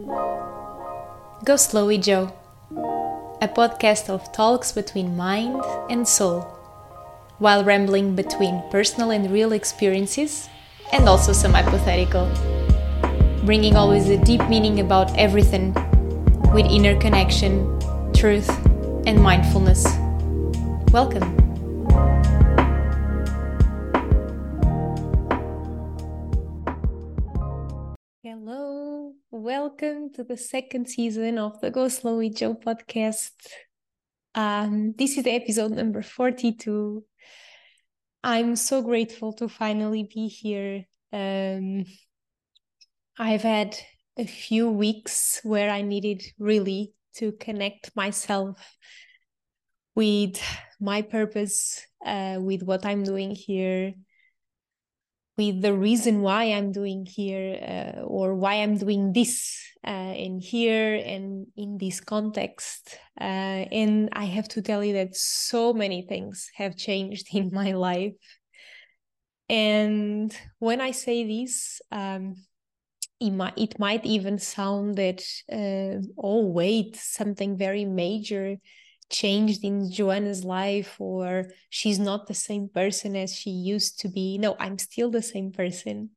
Go Slow Joe, a podcast of talks between mind and soul, while rambling between personal and real experiences and also some hypothetical, bringing always a deep meaning about everything with inner connection, truth, and mindfulness. Welcome. Welcome to the second season of the Go Slow with Joe podcast. Um, this is episode number 42. I'm so grateful to finally be here. Um, I've had a few weeks where I needed really to connect myself with my purpose, uh, with what I'm doing here, with the reason why I'm doing here, uh, or why I'm doing this uh, in here and in this context. Uh, and I have to tell you that so many things have changed in my life. And when I say this, um, it might, it might even sound that, uh, oh, wait, something very major changed in Joanna's life, or she's not the same person as she used to be. No, I'm still the same person.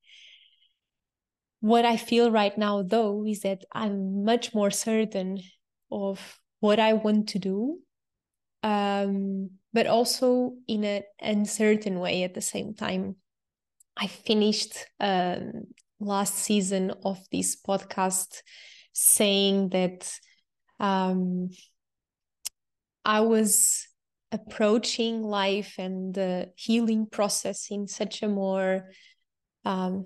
What I feel right now, though, is that I'm much more certain of what I want to do, um, but also in an uncertain way at the same time. I finished um, last season of this podcast saying that um, I was approaching life and the healing process in such a more um,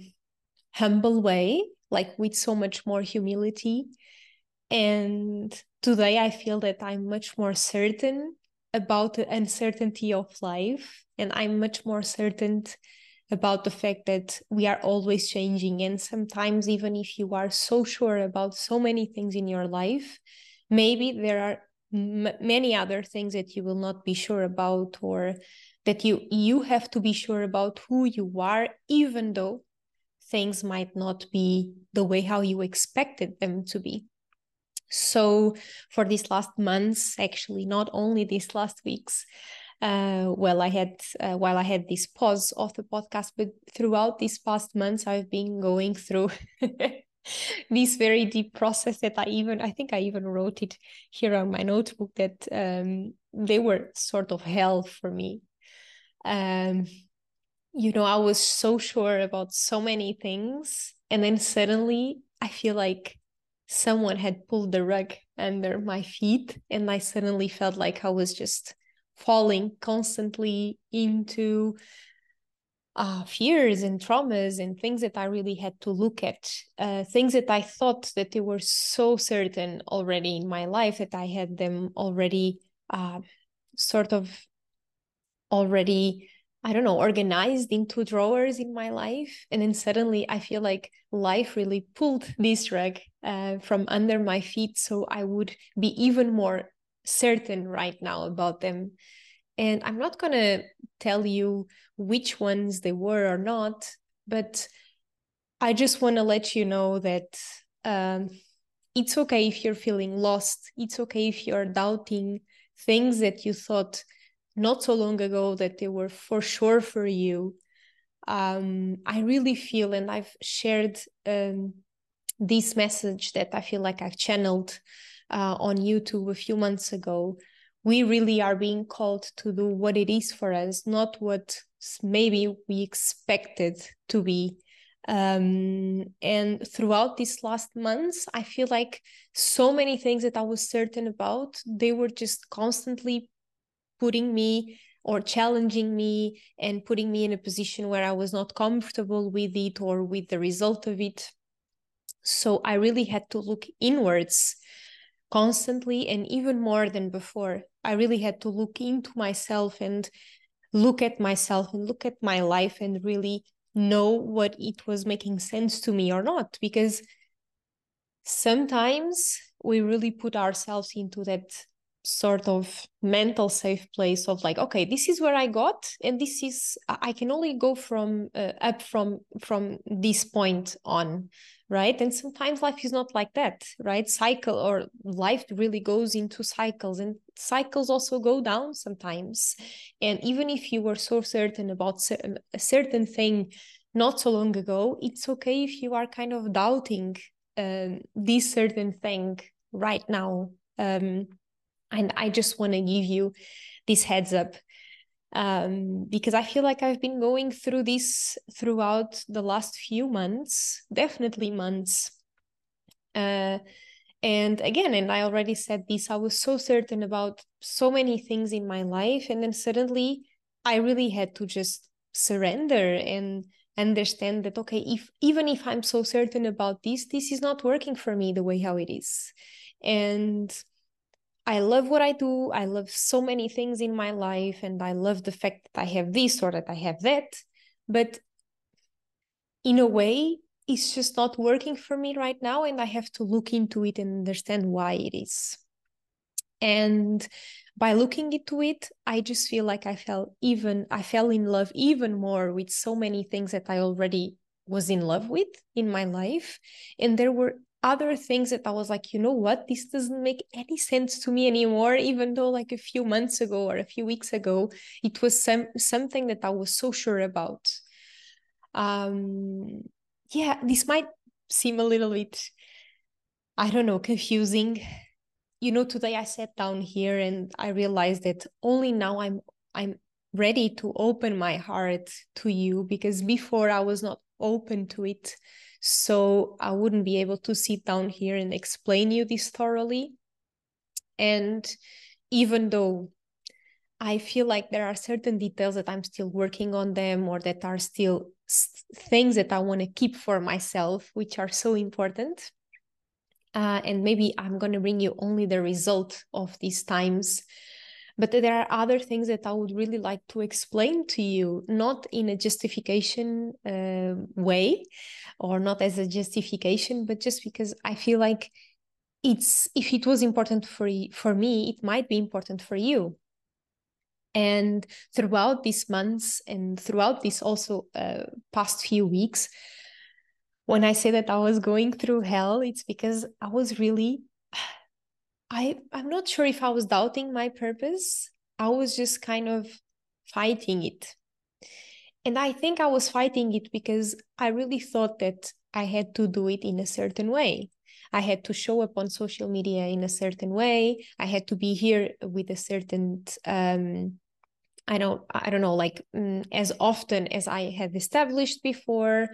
humble way, like with so much more humility. And today I feel that I'm much more certain about the uncertainty of life, and I'm much more certain about the fact that we are always changing. And sometimes, even if you are so sure about so many things in your life, maybe there are m- many other things that you will not be sure about, or that you you have to be sure about who you are, even though things might not be the way how you expected them to be. So, for these last months, actually, not only these last weeks, uh, well i had uh, while i had this pause of the podcast but throughout these past months i've been going through this very deep process that i even i think i even wrote it here on my notebook that um, they were sort of hell for me. Um, you know i was so sure about so many things and then suddenly i feel like someone had pulled the rug under my feet and i suddenly felt like i was just falling constantly into uh, fears and traumas and things that I really had to look at, uh, things that I thought that they were so certain already in my life that I had them already uh, sort of already, I don't know, organized into drawers in my life. And then suddenly I feel like life really pulled this rug uh, from under my feet. So I would be even more certain right now about them. And I'm not going to tell you which ones they were or not, but I just want to let you know that um, it's okay if you're feeling lost. It's okay if you're doubting things that you thought not so long ago that they were for sure for you. Um, I really feel, and I've shared um, this message that I feel like I've channeled uh, on YouTube a few months ago, we really are being called to do what it is for us, not what maybe we expected to be. Um, and throughout these last months, I feel like so many things that I was certain about, they were just constantly putting me or challenging me and putting me in a position where I was not comfortable with it or with the result of it. So I really had to look inwards constantly and even more than before. I really had to look into myself and look at myself and look at my life and really know what it was making sense to me or not. Because sometimes we really put ourselves into that sort of mental safe place of like okay this is where i got and this is i can only go from uh, up from from this point on right? And sometimes life is not like that right? Cycle or life really goes into cycles and cycles also go down sometimes. And even if you were so certain about a certain thing not so long ago it's okay if you are kind of doubting um, this certain thing right now. Um, and i just want to give you this heads up um, because I feel like I've been going through this throughout the last few months, definitely months. Uh, and again, and I already said this, I was so certain about so many things in my life. And then suddenly I really had to just surrender and understand that, okay, if even if I'm so certain about this, this is not working for me the way how it is. And I love what I do. I love so many things in my life, and I love the fact that I have this or that I have that. But in a way, it's just not working for me right now, and I have to look into it and understand why it is. And by looking into it, I just feel like I fell even I fell in love even more with so many things that I already was in love with in my life. And there were other things that I was like, you know what, this doesn't make any sense to me anymore, even though like a few months ago or a few weeks ago, it was some something that I was so sure about. Um yeah, this might seem a little bit, I don't know, confusing. You know, today I sat down here and I realized that only now I'm I'm ready to open my heart to you because before I was not open to it so I wouldn't be able to sit down here and explain you this thoroughly. And even though I feel like there are certain details that I'm still working on them or that are still things that I want to keep for myself, which are so important. Uh, and maybe I'm going to bring you only the result of these times but there are other things that I would really like to explain to you, not in a justification uh, way or not as a justification, but just because I feel like it's if it was important for for me, it might be important for you. And throughout these months and throughout this also uh, past few weeks, when I say that I was going through hell, it's because I was really I I'm not sure if I was doubting my purpose. I was just kind of fighting it. And I think I was fighting it because I really thought that I had to do it in a certain way. I had to show up on social media in a certain way. I had to be here with a certain um I don't I don't know like mm, as often as I had established before.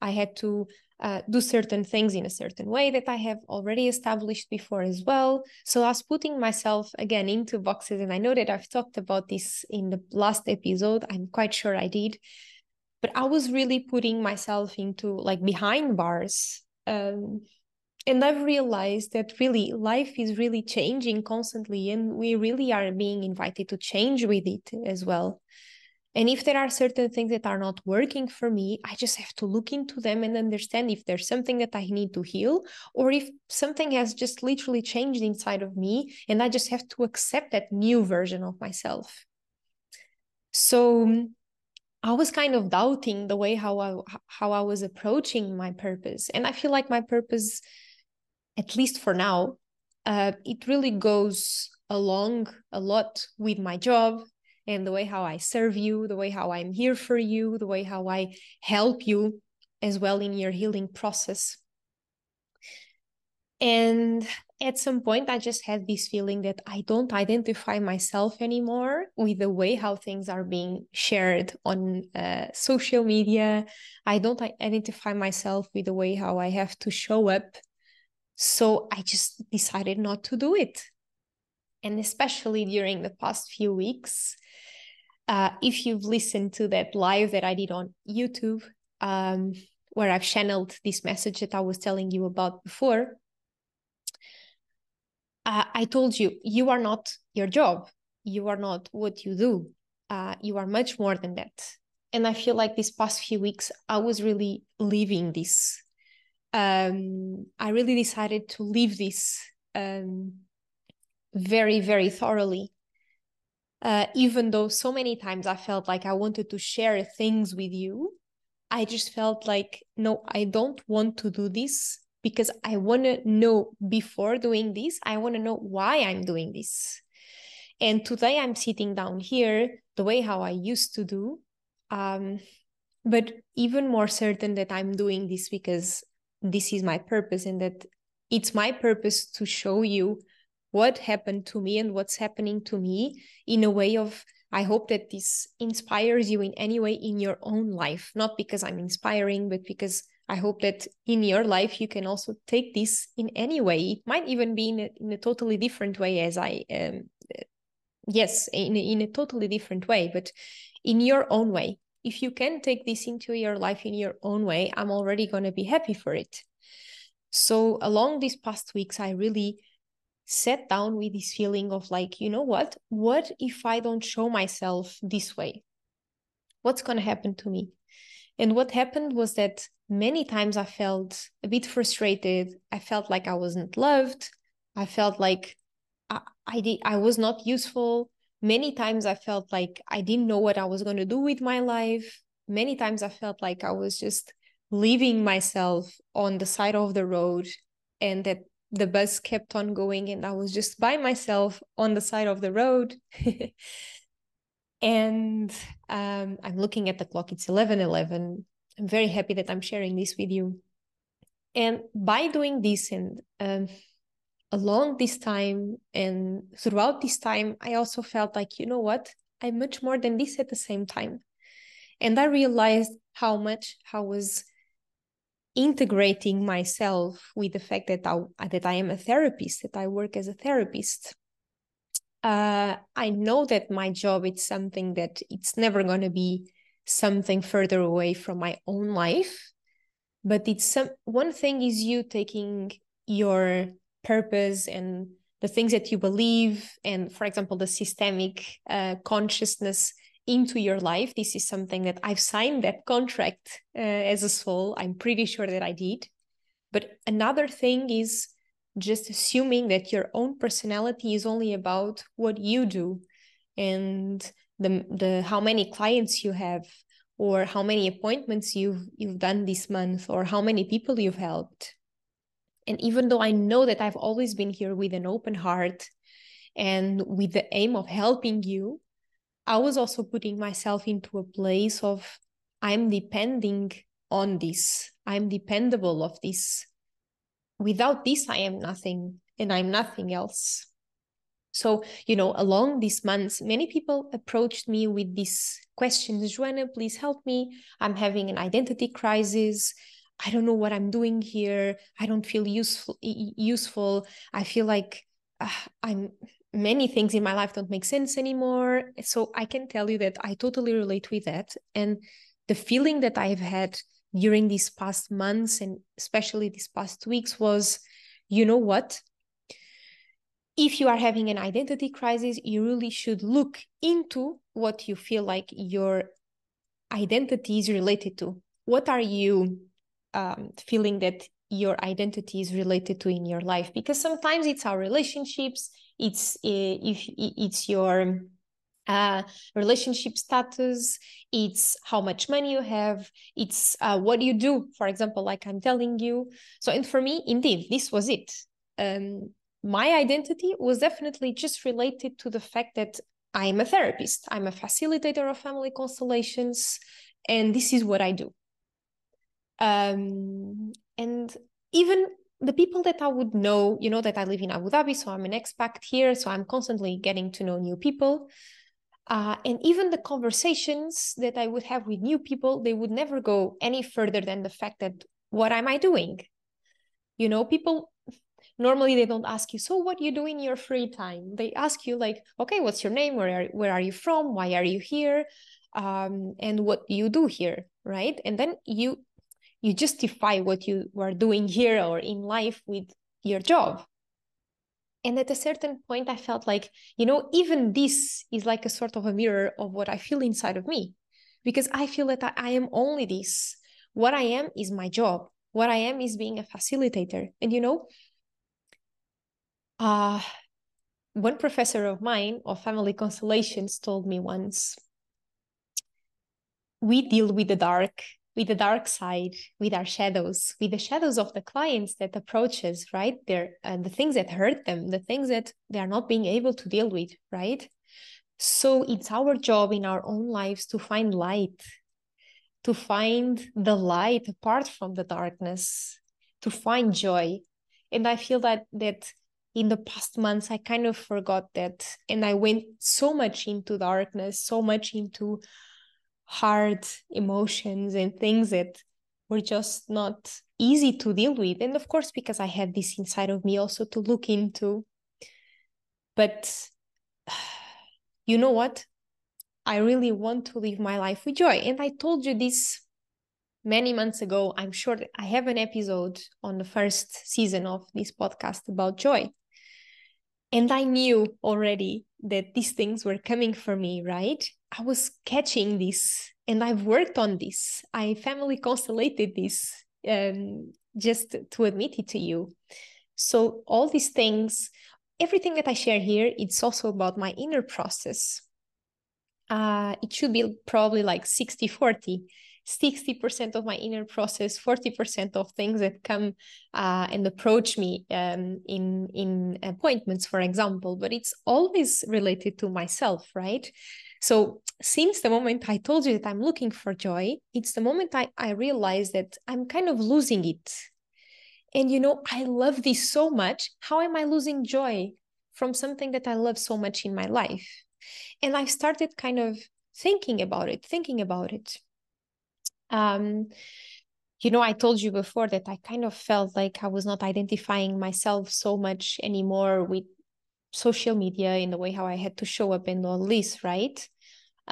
I had to uh, do certain things in a certain way that I have already established before as well. So I was putting myself again into boxes, and I know that I've talked about this in the last episode. I'm quite sure I did, but I was really putting myself into like behind bars. Um, and I've realized that really life is really changing constantly, and we really are being invited to change with it as well. And if there are certain things that are not working for me, I just have to look into them and understand if there's something that I need to heal or if something has just literally changed inside of me and I just have to accept that new version of myself. So I was kind of doubting the way how I how I was approaching my purpose. And I feel like my purpose, at least for now, uh, it really goes along a lot with my job and the way how I serve you, the way how I'm here for you, the way how I help you as well in your healing process. And at some point, I just had this feeling that I don't identify myself anymore with the way how things are being shared on uh, social media. I don't identify myself with the way how I have to show up. So I just decided not to do it. And especially during the past few weeks, uh, if you've listened to that live that I did on YouTube, um, where I've channeled this message that I was telling you about before, uh, I told you, you are not your job. You are not what you do. Uh, you are much more than that. And I feel like these past few weeks, I was really living this. Um, I really decided to live this um, very, very thoroughly. Uh, even though so many times I felt like I wanted to share things with you, I just felt like, no, I don't want to do this because I want to know before doing this, I want to know why I'm doing this. And today I'm sitting down here the way how I used to do, um, but even more certain that I'm doing this because this is my purpose and that it's my purpose to show you what happened to me and what's happening to me in a way of I hope that this inspires you in any way in your own life, not because I'm inspiring, but because I hope that in your life you can also take this in any way. It might even be in a, in a totally different way, as I, um, yes, in in a totally different way, but in your own way. If you can take this into your life in your own way, I'm already going to be happy for it. So, along these past weeks, I really sat down with this feeling of like, you know what? What if I don't show myself this way? What's going to happen to me? And what happened was that many times I felt a bit frustrated. I felt like I wasn't loved. I felt like I, I did I was not useful. Many times I felt like I didn't know what I was going to do with my life. Many times I felt like I was just leaving myself on the side of the road and that the bus kept on going and I was just by myself on the side of the road. and um, I'm looking at the clock, it's 11 11. I'm very happy that I'm sharing this with you. And by doing this and um, along this time and throughout this time, I also felt like, you know what? I'm much more than this at the same time. And I realized how much I was integrating myself with the fact that I, that I am a therapist, that I work as a therapist. Uh, I know that my job is something that it's never going to be something further away from my own life, but it's some one thing is you taking your purpose and the things that you believe, and for example, the systemic uh, consciousness into your life. This is something that I've signed that contract uh, as a soul. I'm pretty sure that I did. But another thing is just assuming that your own personality is only about what you do and the the how many clients you have or how many appointments you've you've done this month or how many people you've helped and even though i know that i've always been here with an open heart and with the aim of helping you I was also putting myself into a place of I'm depending on this. I'm dependable of this. Without this, I am nothing and I'm nothing else. So, you know, along these months, many people approached me with these questions Joanna, please help me. I'm having an identity crisis. I don't know what I'm doing here. I don't feel useful. Useful. I feel like uh, I'm many things in my life don't make sense anymore. So I can tell you that I totally relate with that. And the feeling that I've had during these past months and especially these past weeks was you know what? If you are having an identity crisis, you really should look into what you feel like your identity is related to. What are you um, feeling that your identity is related to in your life? Because sometimes it's our relationships, it's eh, if it's your uh, relationship status it's how much money you have it's uh, what you do. For example like i'm telling you. So and for me indeed this was it. Um, my identity was definitely just related to the fact that i'm a therapist. I'm a facilitator of family constellations and this is what i do. Um, and even the people that I would know, you know, that I live in Abu Dhabi, so I'm an expat here, so I'm constantly getting to know new people. Uh, and even the conversations that I would have with new people, they would never go any further than the fact that what am I doing? You know, people normally they don't ask you, so what you do in your free time? They ask you like, okay, what's your name? Where are, where are you from? Why are you here? Um, and what you do here? Right. And then you you justify what you were doing here or in life with your job. And at a certain point i felt like you know even this is like a sort of a mirror of what i feel inside of me because i feel that i, am only this. What i am is my job. What i am is being a facilitator. And you know uh one professor of mine of family constellations told me once we deal with the dark with the dark side with our shadows with the shadows of the clients that approaches right? There and uh, the things that hurt them the things that they are not being able to deal with right? So it's our job in our own lives to find light to find the light apart from the darkness to find joy. And i feel that that in the past months i kind of forgot that. And i went so much into darkness so much into hard emotions and things that were just not easy to deal with. And of course because i had this inside of me also to look into. But you know what? I really want to live my life with joy. And i told you this many months ago. I'm sure i have an episode on the first season of this podcast about joy. And I knew already that these things were coming for me, right? I was catching this and I've worked on this. I family constellated this um, just to admit it to you. So, all these things, everything that I share here, it's also about my inner process. Uh, it should be probably like 60 40 60% of my inner process 40% of things that come uh, and approach me um, in in appointments for example but it's always related to myself right so since the moment i told you that i'm looking for joy it's the moment i, I realized that i'm kind of losing it. And you know i love this so much. How am i losing joy from something that i love so much in my life? And i started kind of thinking about it thinking about it. Um, you know, I told you before that I kind of felt like I was not identifying myself so much anymore with social media in the way how I had to show up and all this, right?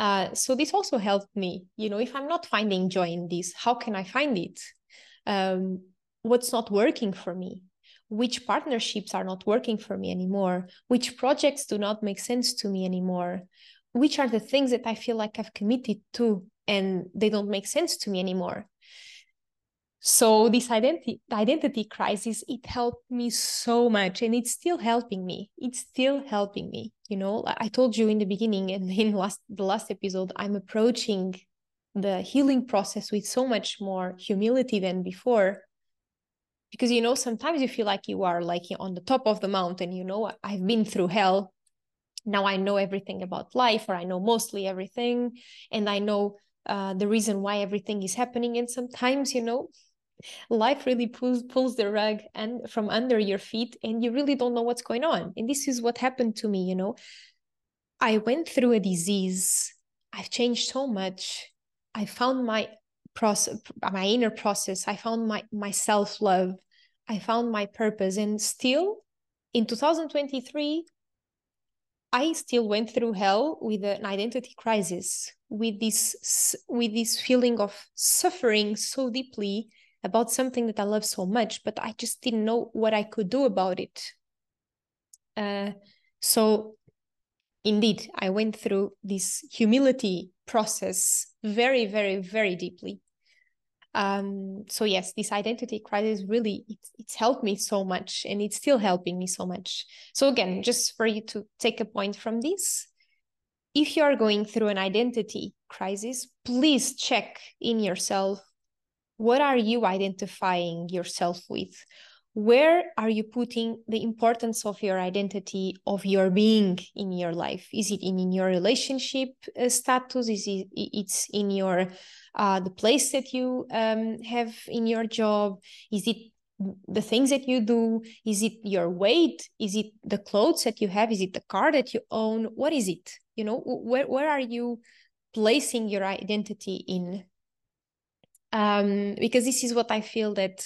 Uh, so this also helped me. You know, if I'm not finding joy in this, how can I find it? Um, what's not working for me? Which partnerships are not working for me anymore? Which projects do not make sense to me anymore? Which are the things that I feel like I've committed to and they don't make sense to me anymore so this identity identity crisis it helped me so much and it's still helping me it's still helping me you know i told you in the beginning and in last the last episode i'm approaching the healing process with so much more humility than before. Because you know sometimes you feel like you are like on the top of the mountain you know i've been through hell. Now i know everything about life or i know mostly everything and i know uh, the reason why everything is happening. And sometimes you know life really pulls pulls the rug and from under your feet and you really don't know what's going on. And this is what happened to me you know. I went through a disease. I've changed so much. I found my process my inner process. I found my my self-love. I found my purpose. And still in 2023 I still went through hell with an identity crisis, with this with this feeling of suffering so deeply about something that I love so much, but I just didn't know what I could do about it. Uh, so, indeed, I went through this humility process very, very, very deeply um so yes this identity crisis really it's, it's helped me so much and it's still helping me so much so again just for you to take a point from this if you are going through an identity crisis please check in yourself what are you identifying yourself with? Where are you putting the importance of your identity of your being in your life? Is it in, in your relationship uh, status? Is it it's in your uh, the place that you um, have in your job? Is it the things that you do? Is it your weight? Is it the clothes that you have? Is it the car that you own? What is it? You know where, where are you placing your identity in um, because this is what i feel that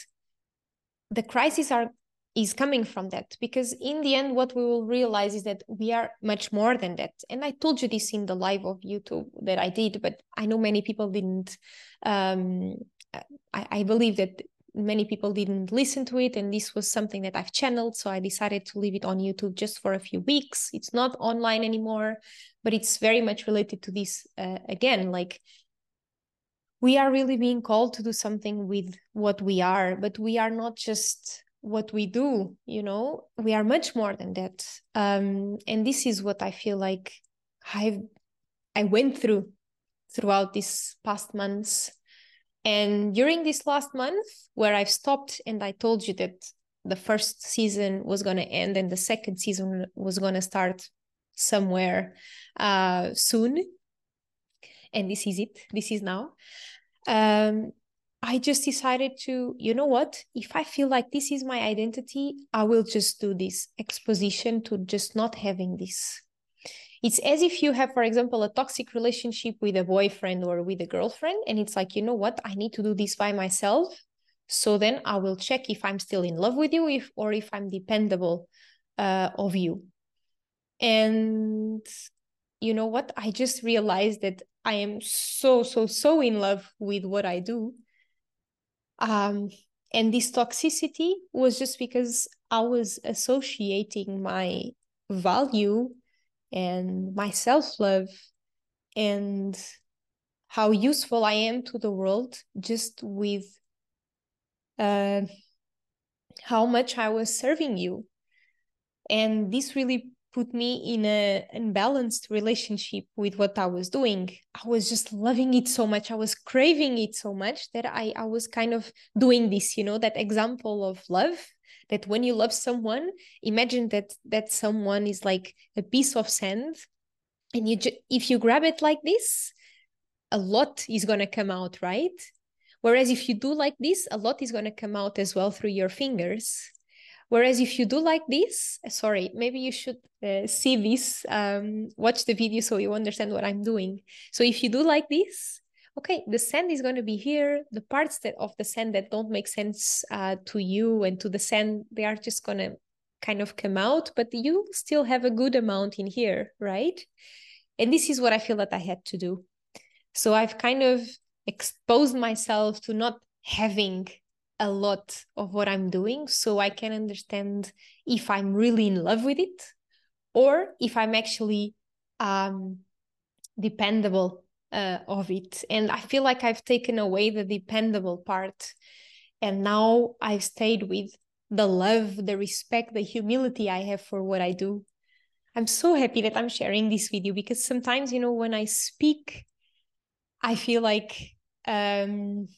the crises are is coming from that. Because in the end what we will realize is that we are much more than that. And i told you this in the live of youtube that i did but i know many people didn't um, I, I believe that many people didn't listen to it. And this was something that i've channeled. So i decided to leave it on youtube just for a few weeks. It's not online anymore but it's very much related to this uh, again like we are really being called to do something with what we are but we are not just what we do you know? We are much more than that. Um and this is what i feel like i've i went through throughout these past months. And during this last month where i've stopped and i told you that the first season was going to end and the second season was going to start somewhere uh soon and this is it this is now um I just decided to, you know what? If I feel like this is my identity, I will just do this exposition to just not having this. It's as if you have, for example, a toxic relationship with a boyfriend or with a girlfriend, and it's like, you know what? I need to do this by myself. So then I will check if I'm still in love with you, if or if I'm dependable uh, of you. And you know what? I just realized that I am so, so, so in love with what I do um, and this toxicity was just because I was associating my value and my self love and how useful I am to the world just with uh, how much I was serving you. And this really put me in a unbalanced relationship with what I was doing. I was just loving it so much. I was craving it so much that I, I was kind of doing this, you know, that example of love that when you love someone, imagine that that someone is like a piece of sand and you ju- if you grab it like this, a lot is going to come out, right? Whereas if you do like this, a lot is going to come out as well through your fingers. Whereas if you do like this, sorry, maybe you should uh, see this, um, watch the video so you understand what I'm doing. So if you do like this, okay, the sand is going to be here. The parts that of the sand that don't make sense uh, to you and to the sand, they are just going to kind of come out, but you still have a good amount in here, right? And this is what I feel that I had to do. So I've kind of exposed myself to not having a lot of what I'm doing so I can understand if I'm really in love with it or if I'm actually um, dependable uh, of it. And I feel like I've taken away the dependable part. And now I've stayed with the love, the respect, the humility I have for what I do. I'm so happy that I'm sharing this you because sometimes, you know, when I speak, I feel like um,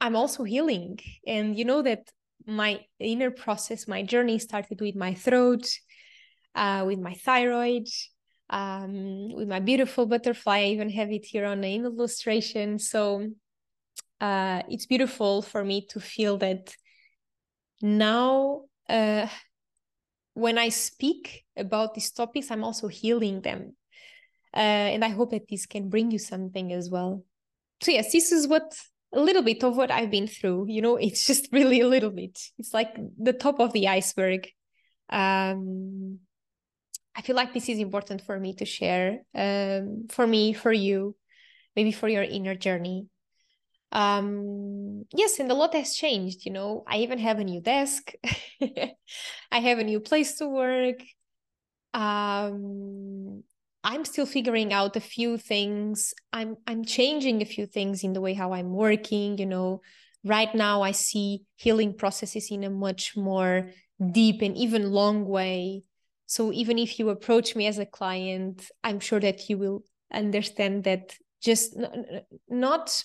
I'm also healing. And you know that my inner process, my journey started with my throat, uh, with my thyroid, um, with my beautiful butterfly. I even have it here on an illustration. So uh, it's beautiful for me to feel that now uh, when I speak about these topics, I'm also healing them. Uh, and I hope that this can bring you something as well. So, yes, this is what a little bit of what I've been through. You know, it's just really a little bit. It's like the top of the iceberg. Um, I feel like this is important for me to share, um, for me, for you, maybe for your inner journey. Um, yes, and a lot has changed. You know, I even have a new desk. I have a new place to work. Um, I'm still figuring out a few things. I'm I'm changing a few things in the way how I'm working, you know. Right now I see healing processes in a much more deep and even long way. So even if you approach me as a client, I'm sure that you will understand that just not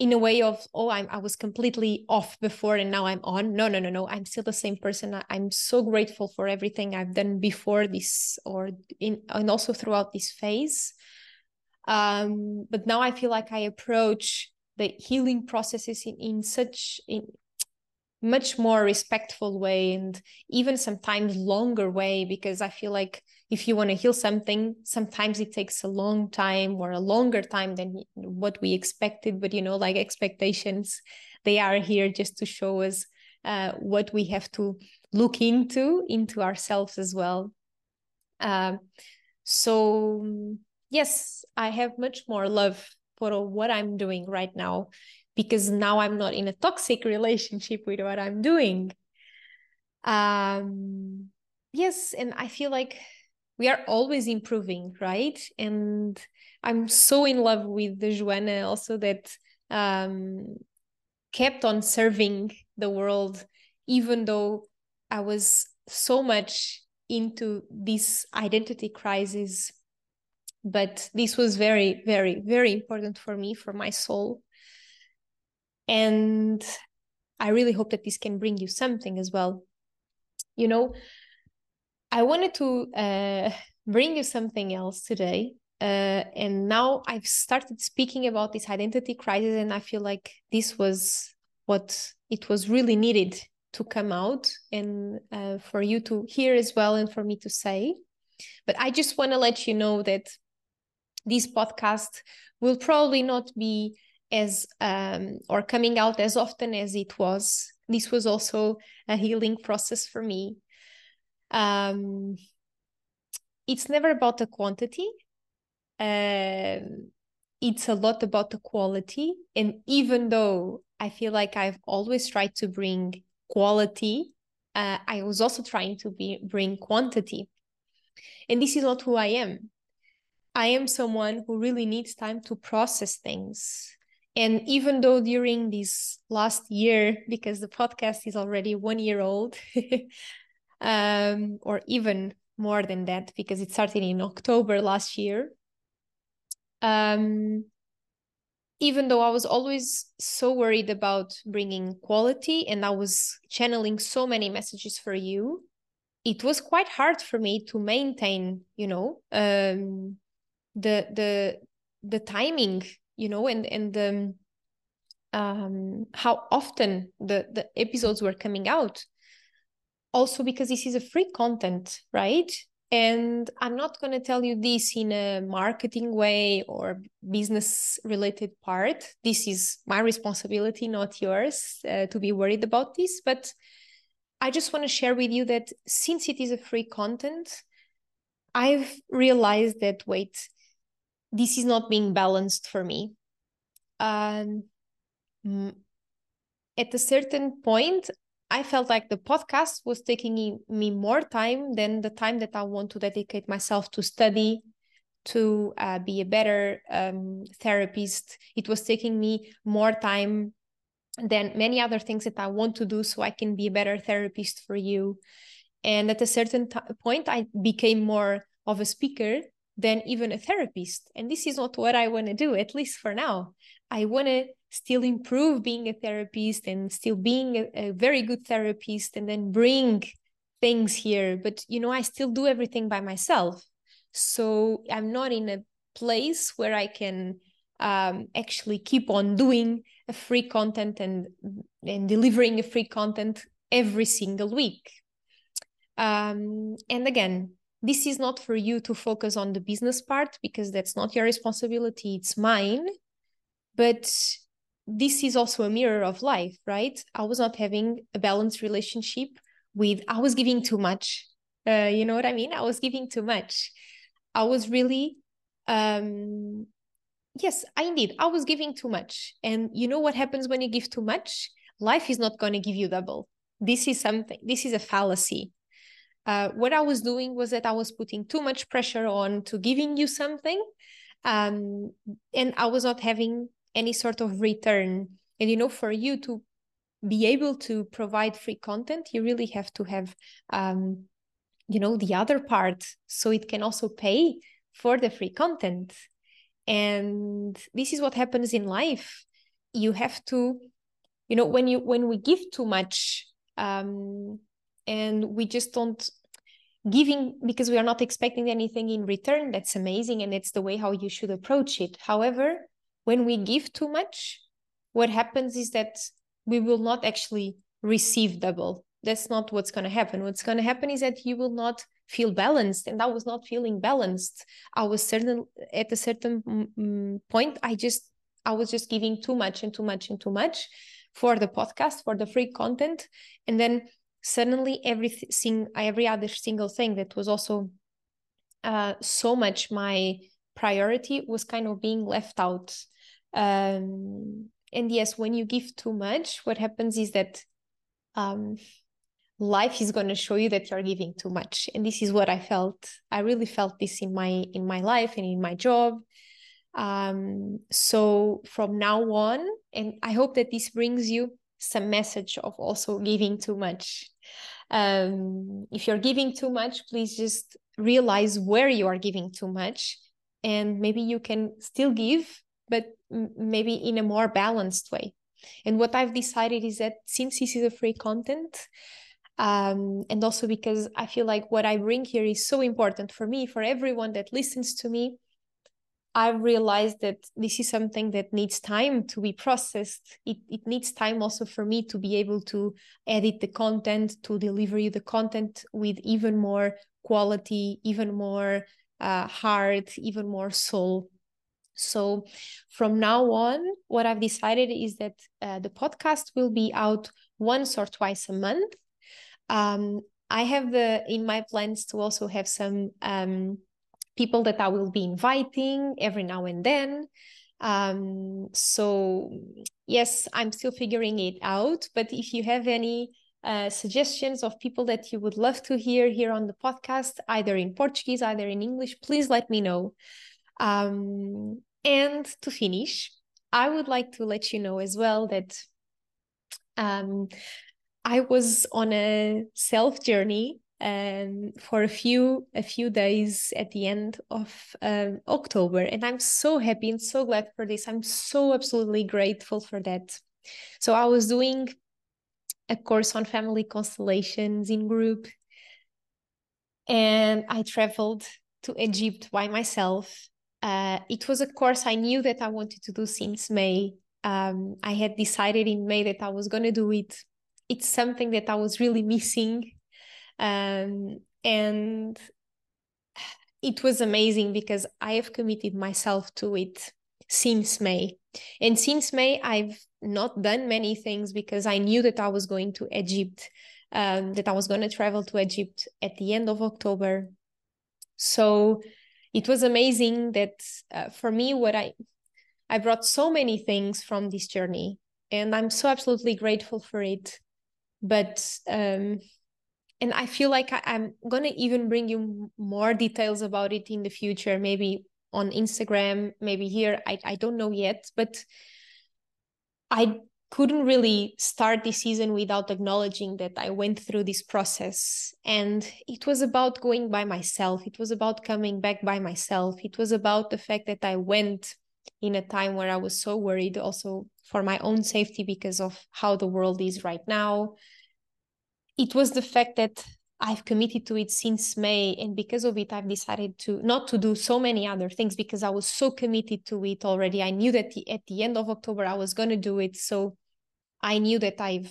in a way of oh I'm, i was completely off before and now i'm on. No no no no. I'm still the same person. I, i'm so grateful for everything i've done before this or in and also throughout this phase. Um but now i feel like i approach the healing processes in, in such in much more respectful way and even sometimes longer way because i feel like if you want to heal something sometimes it takes a long time or a longer time than what we expected but you know like expectations they are here just to show us uh, what we have to look into into ourselves as well. Uh, so yes i have much more love for what i'm doing right now because now i'm not in a toxic relationship with what i'm doing um yes and i feel like we are always improving, right? And I'm so in love with the Joana also that um, kept on serving the world even though I was so much into this identity crisis. But this was very, very, very important for me, for my soul. And I really hope that this can bring you something as well. You know, I wanted to uh, bring you something else today. Uh, and now I've started speaking about this identity crisis, and I feel like this was what it was really needed to come out and uh, for you to hear as well, and for me to say. But I just want to let you know that this podcast will probably not be as um, or coming out as often as it was. This was also a healing process for me. Um, it's never about the quantity. Uh, it's a lot about the quality. And even though I feel like I've always tried to bring quality, uh, I was also trying to be bring quantity. And this is not who I am. I am someone who really needs time to process things. And even though during this last year, because the podcast is already one year old, um, or even more than that because it started in October last year. Um, even though I was always so worried about bringing quality and I was channeling so many messages for you, it was quite hard for me to maintain, you know, um, the the the timing, you know, and and the um, how often the the episodes were coming out also because this is a free content, right? And I'm not going to tell you this in a marketing way or business related part. This is my responsibility, not yours, uh, to be worried about this. But I just want to share with you that since it is a free content, I've realized that, wait, this is not being balanced for me. Um, at a certain point, I felt like the podcast was taking me more time than the time that I want to dedicate myself to study, to uh, be a better um, therapist. It was taking me more time than many other things that I want to do so I can be a better therapist for you. And at a certain t- point, I became more of a speaker than even a therapist. And this is not what I want to do, at least for now. I want to still improve being a therapist and still being a, a very good therapist and then bring things here but you know i still do everything by myself so i'm not in a place where i can um, actually keep on doing a free content and and delivering a free content every single week um, and again this is not for you to focus on the business part because that's not your responsibility it's mine but this is also a mirror of life, right? I was not having a balanced relationship with, I was giving too much. Uh, you know what I mean? I was giving too much. I was really, um, yes, I indeed, I was giving too much. And you know what happens when you give too much? Life is not going to give you double. This is something, this is a fallacy. Uh, what I was doing was that I was putting too much pressure on to giving you something. Um, and I was not having any sort of return and you know for you to be able to provide free content you really have to have um, you know the other part so it can also pay for the free content and this is what happens in life you have to you know when you when we give too much um, and we just don't giving because we are not expecting anything in return that's amazing and it's the way how you should approach it however when we give too much, what happens is that we will not actually receive double. That's not what's going to happen. What's going to happen is that you will not feel balanced. And I was not feeling balanced. I was certain at a certain mm, point, I just, I was just giving too much and too much and too much for the podcast, for the free content. And then suddenly everything, every other single thing that was also uh, so much my priority was kind of being left out. Um, and yes when you give too much what happens is that um, life is going to show you that you're giving too much. And this is what i felt. I really felt this in my in my life and in my job. Um, so from now on and i hope that this brings you some message of also giving too much. Um, if you're giving too much, please just realize where you are giving too much, and maybe you can still give, but maybe in a more balanced way. And what I've decided is that since this is a free content, um, and also because I feel like what I bring here is so important for me, for everyone that listens to me. I've realized that this is something that needs time to be processed. It, it needs time also for me to be able to edit the content, to deliver you the content with even more quality, even more uh, heart, even more soul. So from now on, what I've decided is that uh, the podcast will be out once or twice a month um, I have the in my plans to also have some um, people that I will be inviting every now and then. Um, so yes, I'm still figuring it out. But if you have any uh, suggestions of people that you would love to hear here on the podcast, either in Portuguese, either in English, please let me know. Um, and to finish, I would like to let you know as well that um, I was on a self journey um, for a few a few days at the end of um, October, and I'm so happy and so glad for this. I'm so absolutely grateful for that. So I was doing a course on family constellations in group, and I traveled to Egypt by myself. Uh, it was a course I knew that I wanted to do since May. Um, I had decided in May that I was going to do it it's something that I was really missing. Um, and it was amazing because I have committed myself to it since May. And since May, I've not done many things because I knew that I was going to Egypt, um, that I was going to travel to Egypt at the end of October. So it was amazing that uh, for me, what I I brought so many things from this journey, and I'm so absolutely grateful for it but um and i feel like I, am gonna even bring you more details about it in the future maybe on instagram maybe here i, I don't know yet but i couldn't really start this season without acknowledging that i went through this process. And it was about going by myself. It was about coming back by myself. It was about the fact that i went in a time where i was so worried also for my own safety because of how the world is right now. It was the fact that I've committed to it since May, and because of it, I've decided to not to do so many other things because I was so committed to it already. I knew that the, at the end of October I was going to do it, so I knew that I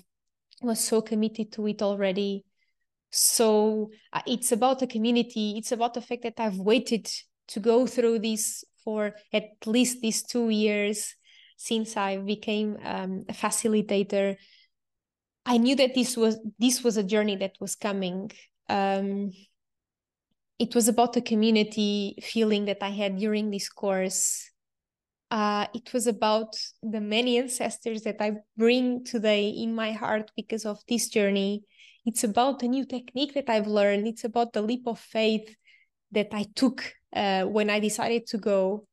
was so committed to it already. So uh, it's about the community. It's about the fact that I've waited to go through this for at least these two years since I became um, a facilitator, I knew that this was this was a journey that was coming. Um, it was about the community feeling that I had during this course. Uh, it was about the many ancestors that I bring today in my heart because of this journey. It's about the new technique that I've learned. It's about the leap of faith that I took uh, when I decided to go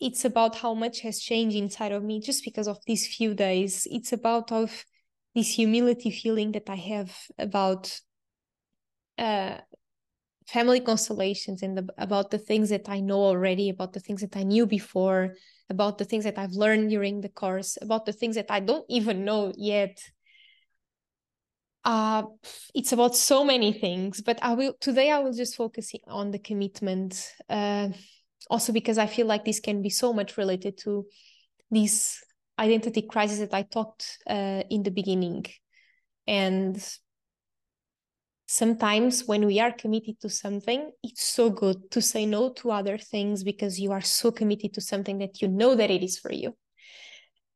it's about how much has changed inside of me just because of these few days it's about of this humility feeling that i have about uh, family constellations and the, about the things that i know already about the things that i knew before about the things that i've learned during the course about the things that i don't even know yet. Uh, it's about so many things but i will today i will just focus on the commitment uh, also because I feel like this can be so much related to this identity crisis that I talked uh, in the beginning. And sometimes when we are committed to something, it's so good to say no to other things because you are so committed to something that you know that it is for you.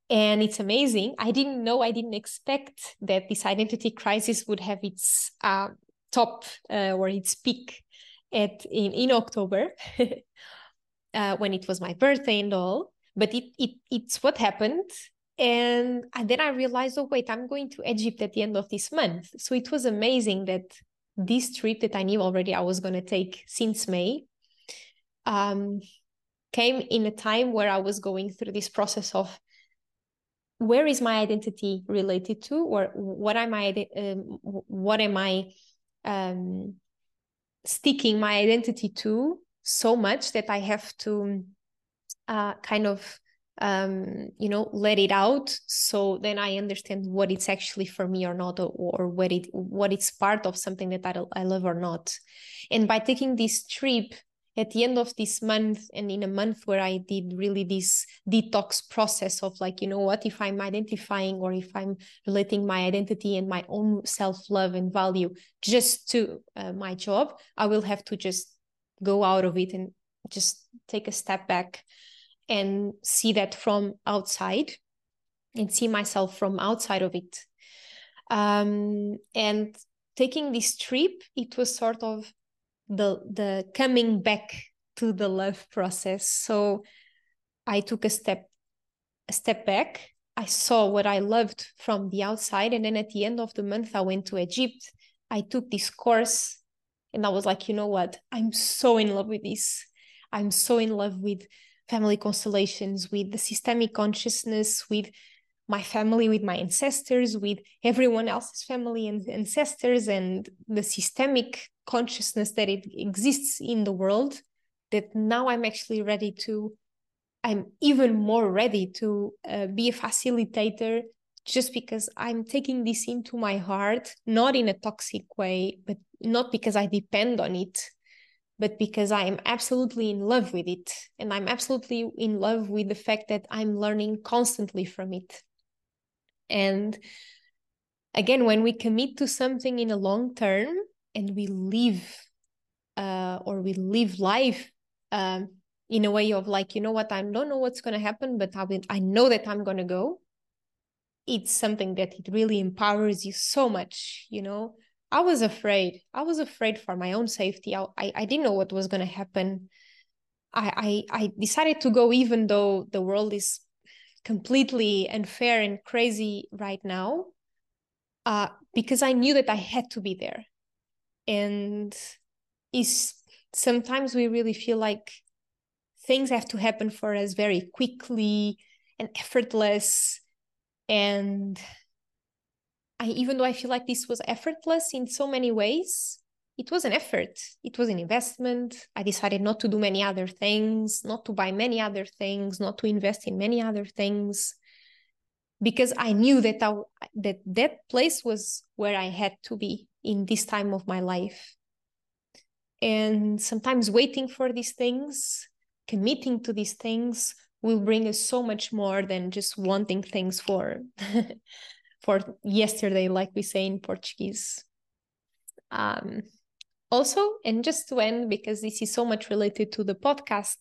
And it's amazing. I didn't know, I didn't expect that this identity crisis would have its uh, top uh, or its peak at in, in October. uh, when it was my birthday and all. But it, it it's what happened. And, then I realized, oh, wait, I'm going to Egypt at the end of this month. So it was amazing that this trip that I knew already I was going to take since May um, came in a time where I was going through this process of where is my identity related to or what am i um, what am i um, sticking my identity to so much that i have to uh, kind of um, you know let it out. So then i understand what it's actually for me or not or, or what it what it's part of something that I, I love or not. And by taking this trip at the end of this month and in a month where i did really this detox process of like you know what if i'm identifying or if i'm relating my identity and my own self-love and value just to uh, my job i will have to just go out of it and just take a step back and see that from outside and see myself from outside of it. Um, and taking this trip it was sort of the the coming back to the love process. So i took a step a step back. I saw what i loved from the outside. And then at the end of the month i went to egypt. I took this course and i was like you know what? I'm so in love with this. I'm so in love with family constellations with the systemic consciousness with my family with my ancestors with everyone else's family and ancestors and the systemic consciousness that it exists in the world that now i'm actually ready to i'm even more ready to uh, be a facilitator just because i'm taking this into my heart not in a toxic way but not because i depend on it but because i am absolutely in love with it and i'm absolutely in love with the fact that i'm learning constantly from it. And again when we commit to something in a long term and we live uh, or we live life um, in a way of like you know what i don't know what's going to happen but i will, i know that i'm going to go it's something that it really empowers you so much you know i was afraid. I was afraid for my own safety. I i, I didn't know what was going to happen. I, I i decided to go even though the world is completely unfair and crazy right now uh, because i knew that i had to be there. And is sometimes we really feel like things have to happen for us very quickly and effortless. And I even though I feel like this was effortless in so many ways it was an effort it was an investment I decided not to do many other things not to buy many other things not to invest in many other things because I knew that I, that that place was where I had to be in this time of my life. And sometimes waiting for these things, committing to these things will bring us so much more than just wanting things for for yesterday, like we say in Portuguese. Um, also, and just to end, because this is so much related to the podcast,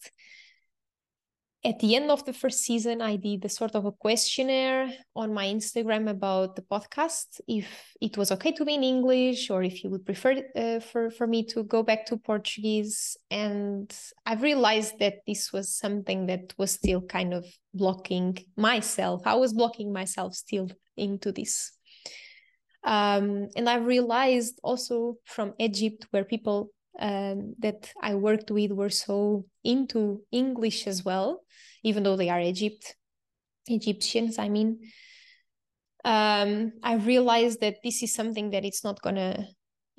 at the end of the first season, I did a sort of a questionnaire on my Instagram about the podcast, if it was okay to be in English or if you would prefer uh, for, for me to go back to Portuguese. And I've realized that this was something that was still kind of blocking myself. I was blocking myself still into this. Um, and I realized also from Egypt, where people um, that I worked with were so into English as well, even though they are Egypt, Egyptians, I mean. Um, I realized that this is something that it's not gonna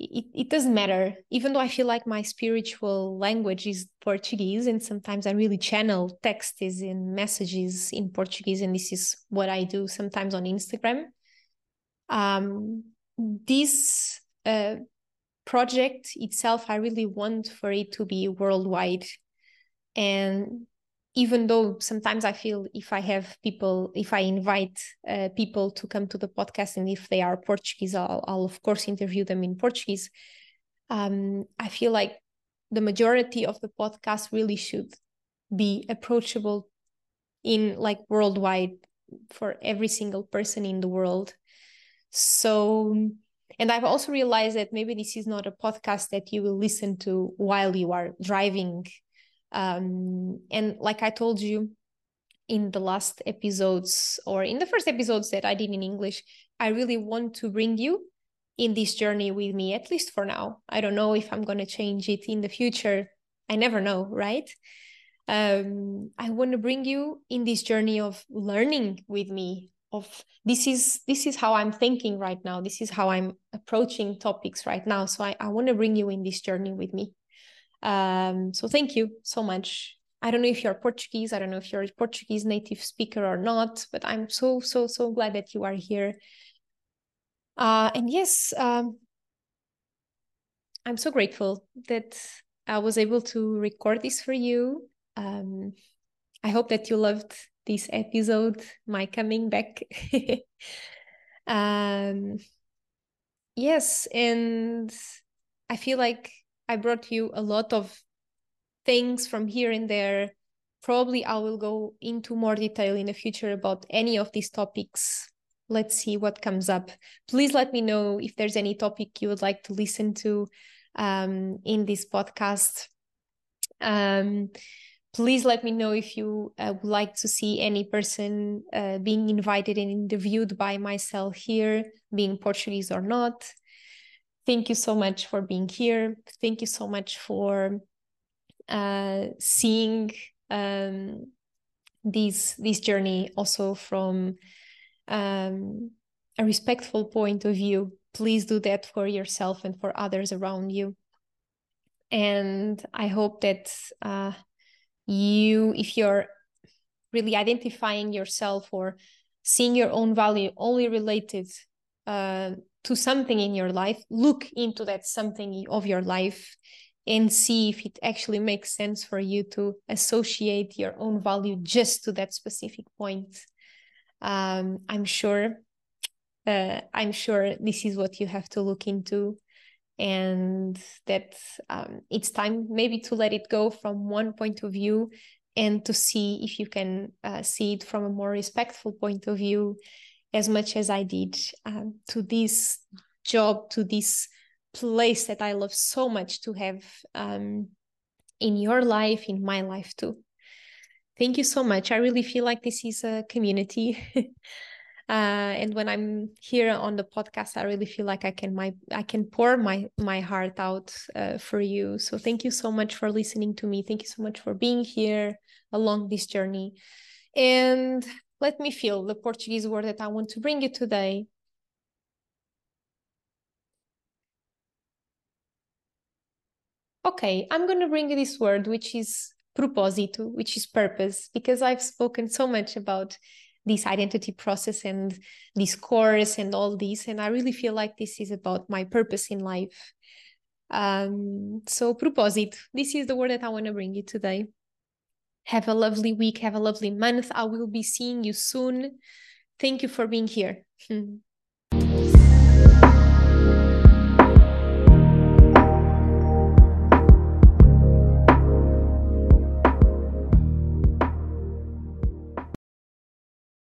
it, it doesn't matter even though i feel like my spiritual language is portuguese and sometimes i really channel texts in messages in portuguese and this is what i do sometimes on instagram um, this uh, project itself i really want for it to be worldwide. And even though sometimes i feel if i have people if i invite uh, people to come to the podcast and if they are portuguese i'll, I'll of course interview them in portuguese. Um, i feel like the majority of the podcast really should be approachable in like worldwide for every single person in the world. So and I've also realized that maybe this is not a podcast that you will listen to while you are driving. Um, and like I told you in the last episodes or in the first episodes that I did in English, I really want to bring you in this journey with me, at least for now. I don't know if I'm going to change it in the future. I never know, right? Um, I want to bring you in this journey of learning with me of this is this is how i'm thinking right now. This is how i'm approaching topics right now. So i, I want to bring you in this journey with me. Um, so thank you so much. I don't know if you're portuguese. I don't know if you're a portuguese native speaker or not but i'm so so so glad that you are here. Uh, and yes um, i'm so grateful that i was able to record this for you. Um, i hope that you loved this episode, my coming back. um, yes, and I feel like I brought you a lot of things from here and there. Probably I will go into more detail in the future about any of these topics. Let's see what comes up. Please let me know if there's any topic you would like to listen to um, in this podcast. Um, please let me know if you uh, would like to see any person uh, being invited and interviewed by myself here, being Portuguese or not. Thank you so much for being here. Thank you so much for uh, seeing um, this this journey also from um, a respectful point of view. Please do that for yourself and for others around you. And I hope that uh, you if you're really identifying yourself or seeing your own value only related uh, to something in your life look into that something of your life and see if it actually makes sense for you to associate your own value just to that specific point. Um, i'm sure uh, i'm sure this is what you have to look into and that um, it's time maybe to let it go from one point of view and to see if you can uh, see it from a more respectful point of view as much as i did um, to this job to this place that i love so much to have um, in your life in my life too. Thank you so much. I really feel like this is a community uh, and when i'm here on the podcast i really feel like i can my i can pour my my heart out uh, for you. So thank you so much for listening to me. Thank you so much for being here along this journey. And let me feel the portuguese word that i want to bring you today. Okay i'm going to bring you this word which is propósito which is purpose because i've spoken so much about this identity process and this course and all this and i really feel like this is about my purpose in life. Um so propósito this is the word that i want to bring you today. Have a lovely week have a lovely month. I will be seeing you soon. Thank you for being here